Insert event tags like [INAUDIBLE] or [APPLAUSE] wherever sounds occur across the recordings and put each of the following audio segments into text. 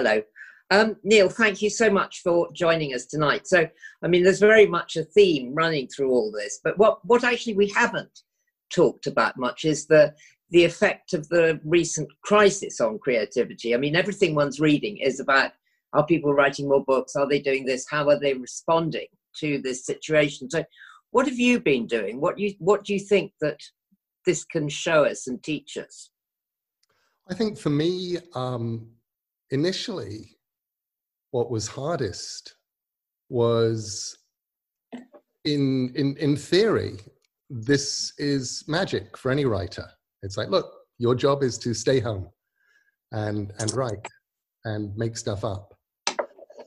Hello. Um, Neil, thank you so much for joining us tonight. So, I mean, there's very much a theme running through all this, but what, what actually we haven't talked about much is the the effect of the recent crisis on creativity. I mean, everything one's reading is about are people writing more books? Are they doing this? How are they responding to this situation? So, what have you been doing? What you what do you think that this can show us and teach us? I think for me, um, initially, what was hardest was in in in theory this is magic for any writer. It's like look your job is to stay home and and write and make stuff up.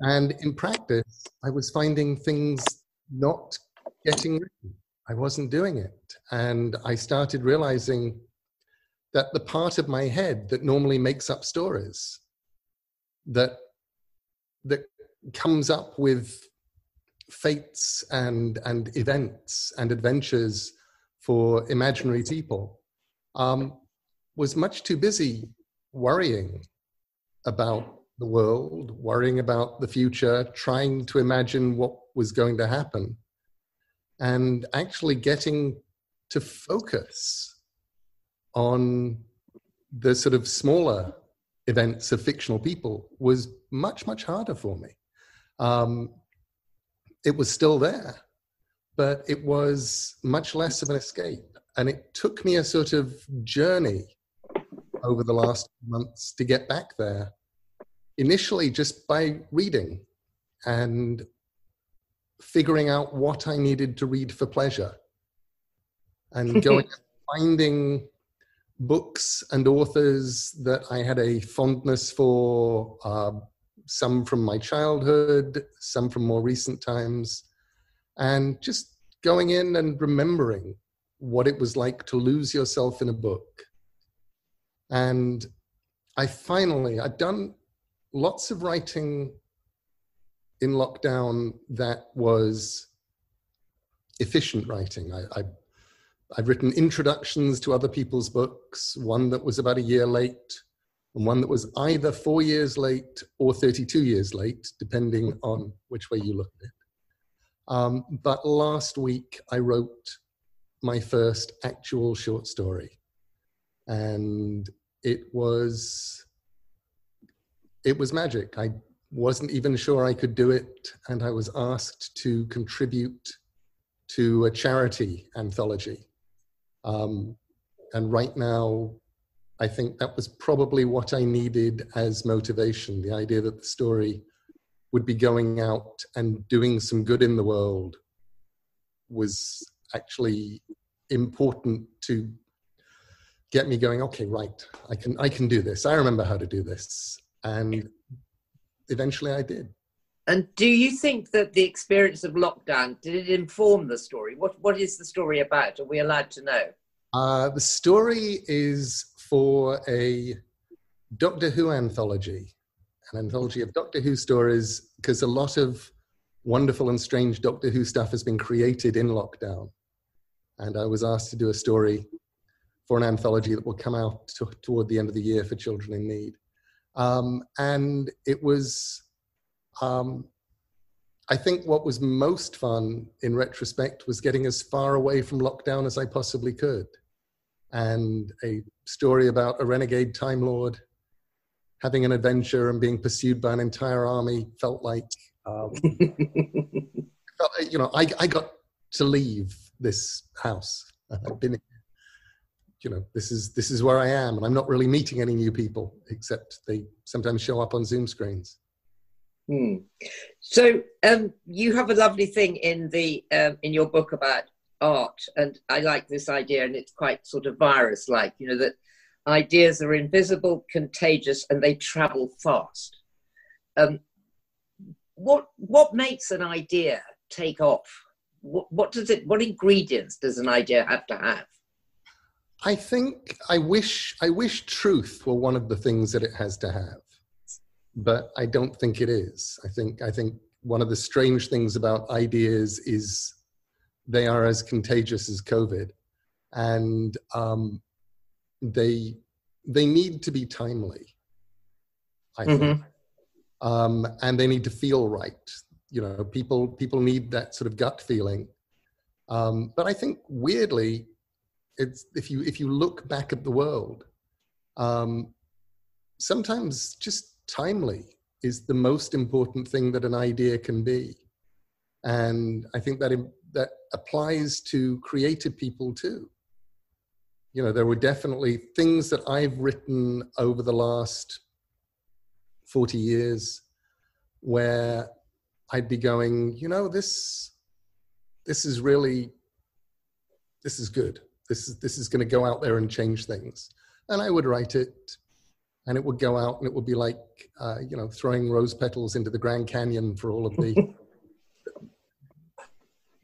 And in practice i was finding things not getting written. I wasn't doing it. And i started realizing that the part of my head that normally makes up stories that that comes up with fates and and events and adventures for imaginary people. Um, was much too busy worrying about the world, worrying about the future, trying to imagine what was going to happen, and actually getting to focus on the sort of smaller events of fictional people was much, much harder for me. Um, it was still there, but it was much less of an escape. And it took me a sort of journey over the last months to get back there. Initially, just by reading and figuring out what I needed to read for pleasure and [LAUGHS] going finding books and authors that I had a fondness for, uh, some from my childhood, some from more recent times, and just going in and remembering what it was like to lose yourself in a book. And I finally, I'd done lots of writing in lockdown that was efficient writing. I, I I've written introductions to other people's books, one that was about a year late, and one that was either four years late or 32 years late, depending on which way you look at it. Um, but last week, I wrote my first actual short story. And it was it was magic. I wasn't even sure I could do it, and I was asked to contribute to a charity anthology um, and right now, I think that was probably what I needed as motivation the idea that the story would be going out and doing some good in the world was actually important to get me going okay right i can i can do this. I remember how to do this. And eventually i did and do you think that the experience of lockdown did it inform the story? What what is the story about? Are we allowed to know? Uh, the story is for a Doctor Who anthology, an anthology of Doctor Who stories, because a lot of wonderful and strange Doctor Who stuff has been created in lockdown. And I was asked to do a story for an anthology that will come out to, toward the end of the year for children in need. Um, and it was um, I think what was most fun in retrospect was getting as far away from lockdown as I possibly could. And a story about a renegade Time Lord having an adventure and being pursued by an entire army felt like, um, [LAUGHS] you know, I, I got to leave this house. I've been, you know, this is this is where I am, and I'm not really meeting any new people except they sometimes show up on Zoom screens. Hmm. So um, you have a lovely thing in the um, in your book about art, and I like this idea, and it's quite sort of virus-like. You know that ideas are invisible, contagious, and they travel fast. Um, what what makes an idea take off? What, what does it? What ingredients does an idea have to have? I think I wish I wish truth were one of the things that it has to have but I don't think it is. I think I think one of the strange things about ideas is they are as contagious as COVID, and um, they they need to be timely. I mm-hmm. think um, and they need to feel right. You know, people people need that sort of gut feeling. Um, but I think weirdly, it's if you if you look back at the world, um, sometimes just timely is the most important thing that an idea can be, and I think that that applies to creative people too. You know, there were definitely things that I've written over the last 40 years where I'd be going, you know, this this is really this is good. This is this is going to go out there and change things. And I would write it, and it would go out, and it would be like, uh, you know, throwing rose petals into the Grand Canyon for all of the [LAUGHS]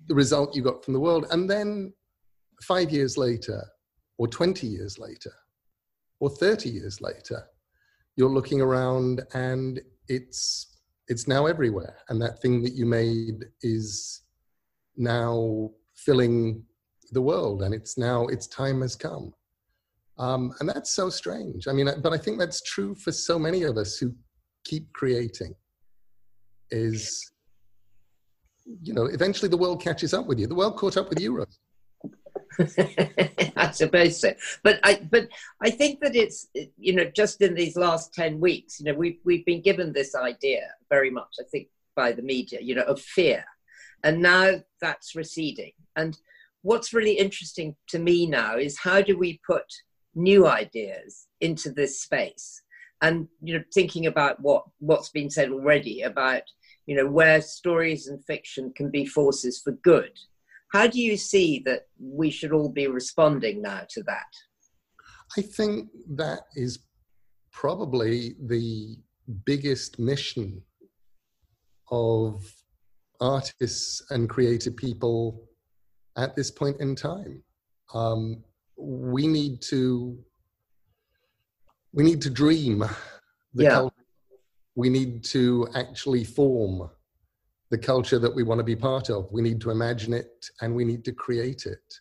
the result you got from the world. And then five years later, or 20 years later, or 30 years later, you're looking around and it's it's now everywhere and that thing that you made is now filling the world and it's now its time has come um, and that's so strange i mean but i think that's true for so many of us who keep creating is you know eventually the world catches up with you the world caught up with you Rose. [LAUGHS] I suppose so. But I, but I think that it's, you know, just in these last 10 weeks, you know, we've, we've been given this idea very much, I think, by the media, you know, of fear. And now that's receding. And what's really interesting to me now is how do we put new ideas into this space? And, you know, thinking about what, what's been said already about, you know, where stories and fiction can be forces for good how do you see that we should all be responding now to that? I think that is probably the biggest mission of artists and creative people at this point in time. Um, we need to we need to dream the yeah. culture. We need to actually form the culture that we want to be part of. We need to imagine it and we need to create it.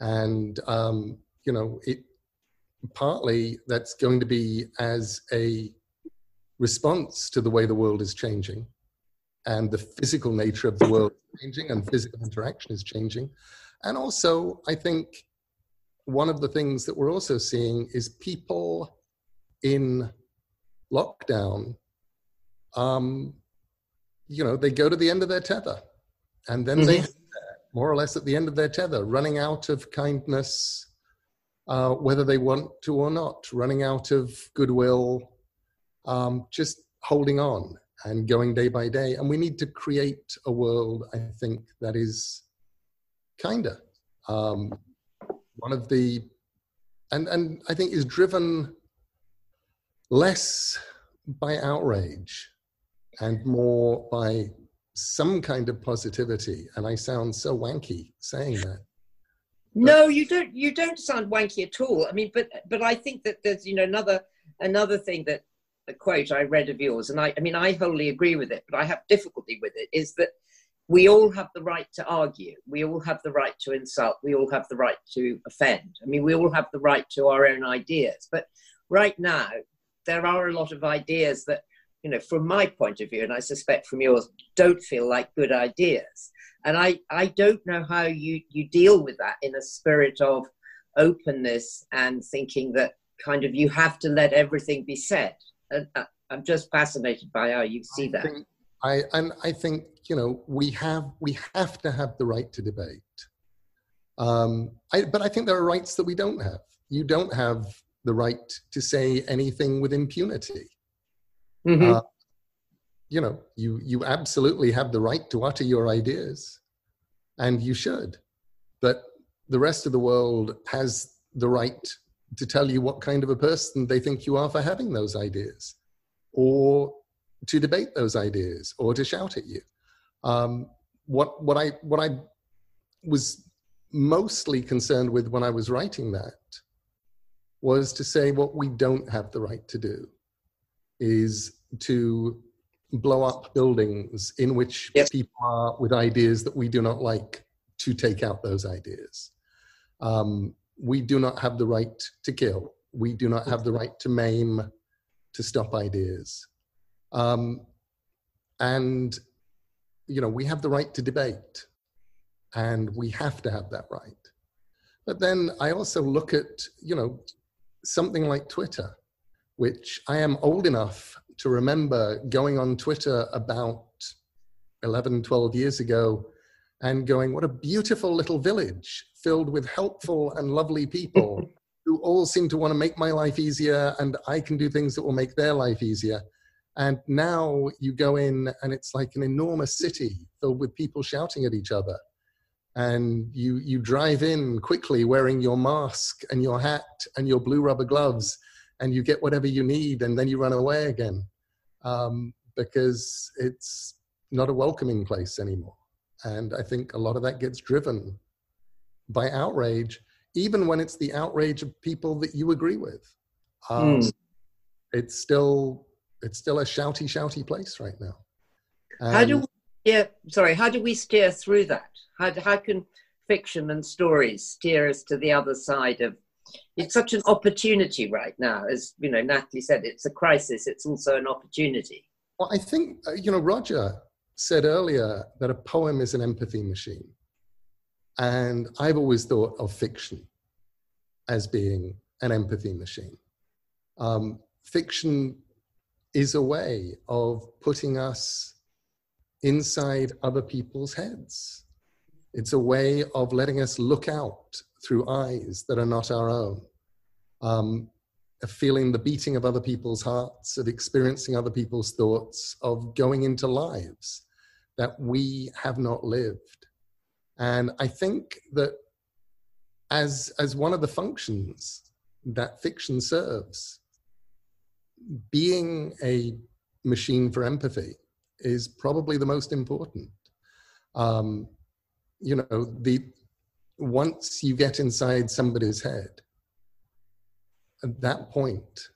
And, um, you know, it partly that's going to be as a response to the way the world is changing and the physical nature of the world is changing and physical interaction is changing. And also, I think one of the things that we're also seeing is people in lockdown um, you know, they go to the end of their tether and then mm-hmm. they, more or less at the end of their tether, running out of kindness, uh, whether they want to or not, running out of goodwill, um, just holding on and going day by day. And we need to create a world, I think, that is kinder. Um, one of the, and, and I think is driven less by outrage and more by some kind of positivity. And I sound so wanky saying that. But no, you don't. You don't sound wanky at all. I mean, but but I think that there's you know another another thing that a quote I read of yours, and I I mean I wholly agree with it, but I have difficulty with it. Is that we all have the right to argue. We all have the right to insult. We all have the right to offend. I mean, we all have the right to our own ideas. But right now, there are a lot of ideas that you know, from my point of view, and I suspect from yours, don't feel like good ideas. And I, I don't know how you, you deal with that in a spirit of openness and thinking that kind of you have to let everything be said. And uh, I'm just fascinated by how you see that. I, and I think, you know, we have, we have to have the right to debate. Um, I, but I think there are rights that we don't have. You don't have the right to say anything with impunity. Mm-hmm. Uh, you know, you you absolutely have the right to utter your ideas, and you should. But the rest of the world has the right to tell you what kind of a person they think you are for having those ideas, or to debate those ideas, or to shout at you. Um, what what I what I was mostly concerned with when I was writing that was to say what we don't have the right to do is to blow up buildings in which yep. people are with ideas that we do not like to take out those ideas. Um, we do not have the right to kill. We do not have the right to maim, to stop ideas. Um, and, you know, we have the right to debate, and we have to have that right. But then I also look at, you know, something like Twitter, which I am old enough to remember going on Twitter about 11, 12 years ago and going, what a beautiful little village filled with helpful and lovely people [LAUGHS] who all seem to want to make my life easier and I can do things that will make their life easier. And now you go in and it's like an enormous city filled with people shouting at each other. And you, you drive in quickly wearing your mask and your hat and your blue rubber gloves and you get whatever you need and then you run away again um, because it's not a welcoming place anymore. And I think a lot of that gets driven by outrage, even when it's the outrage of people that you agree with. Um, mm. It's still it's still a shouty, shouty place right now. And how do we, yeah, sorry, how do we steer through that? How, how can fiction and stories steer us to the other side of it's such an opportunity right now as you know natalie said it's a crisis it's also an opportunity well i think uh, you know roger said earlier that a poem is an empathy machine and i've always thought of fiction as being an empathy machine um, fiction is a way of putting us inside other people's heads. It's a way of letting us look out through eyes that are not our own, um, of feeling the beating of other people's hearts, of experiencing other people's thoughts, of going into lives that we have not lived. And I think that as, as one of the functions that fiction serves, being a machine for empathy is probably the most important. Um, you know, the once you get inside somebody's head, at that point,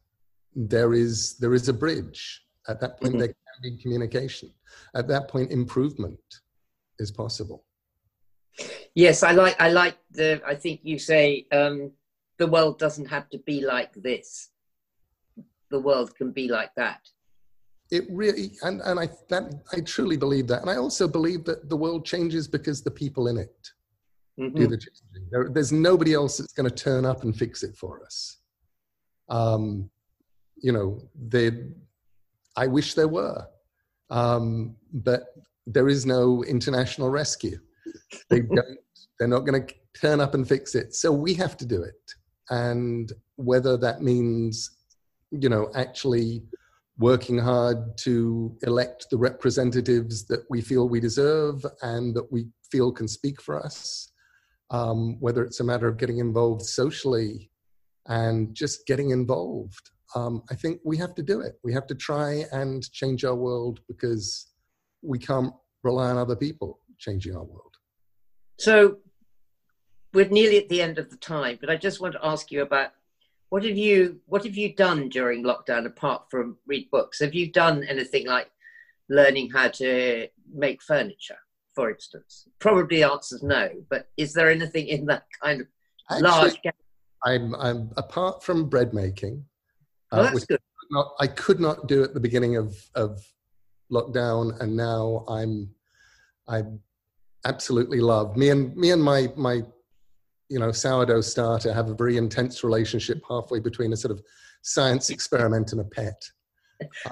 there is there is a bridge. At that point, mm-hmm. there can be communication. At that point, improvement is possible. Yes, I like I like the. I think you say um, the world doesn't have to be like this the world can be like that. It really, and, and I, that, I truly believe that. And I also believe that the world changes because the people in it mm-hmm. do the changing. There, there's nobody else that's going to turn up and fix it for us. Um, you know, they, I wish there were, um, but there is no international rescue. They [LAUGHS] don't, they're not going to turn up and fix it. So we have to do it. And whether that means you know, actually working hard to elect the representatives that we feel we deserve and that we feel can speak for us. Um, whether it's a matter of getting involved socially and just getting involved. Um, I think we have to do it. We have to try and change our world because we can't rely on other people changing our world. So we're nearly at the end of the time, but I just want to ask you about what have you what have you done during lockdown apart from read books have you done anything like learning how to make furniture for instance probably the answer is no but is there anything in that kind of Actually, large I'm, I'm apart from bread making oh, uh, that's good. Not, I could not do at the beginning of, of lockdown and now I'm I absolutely love me and me and my my you know, sourdough starter have a very intense relationship halfway between a sort of science experiment and a pet.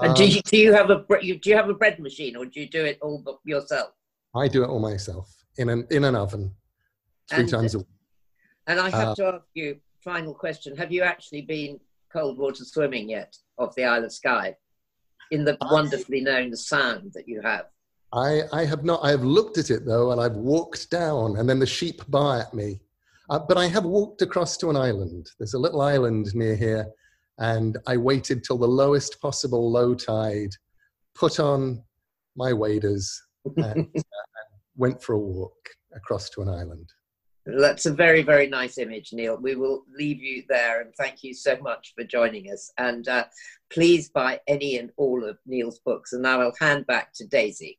And um, do, you, do you have a do you have a bread machine or do you do it all yourself? I do it all myself in an in an oven, three and, times a week. And I have uh, to ask you, final question: Have you actually been cold water swimming yet off the Isle of Skye, in the I, wonderfully known sound that you have? I I have not. I have looked at it though, and I've walked down, and then the sheep bar at me uh, but I have walked across to an island. There's a little island near here, and I waited till the lowest possible low tide, put on my waders, [LAUGHS] and uh, went for a walk across to an island. That's a very, very nice image, Neil. We will leave you there and thank you so much for joining us. And uh, please buy any and all of Neil's books. And now I'll hand back to Daisy.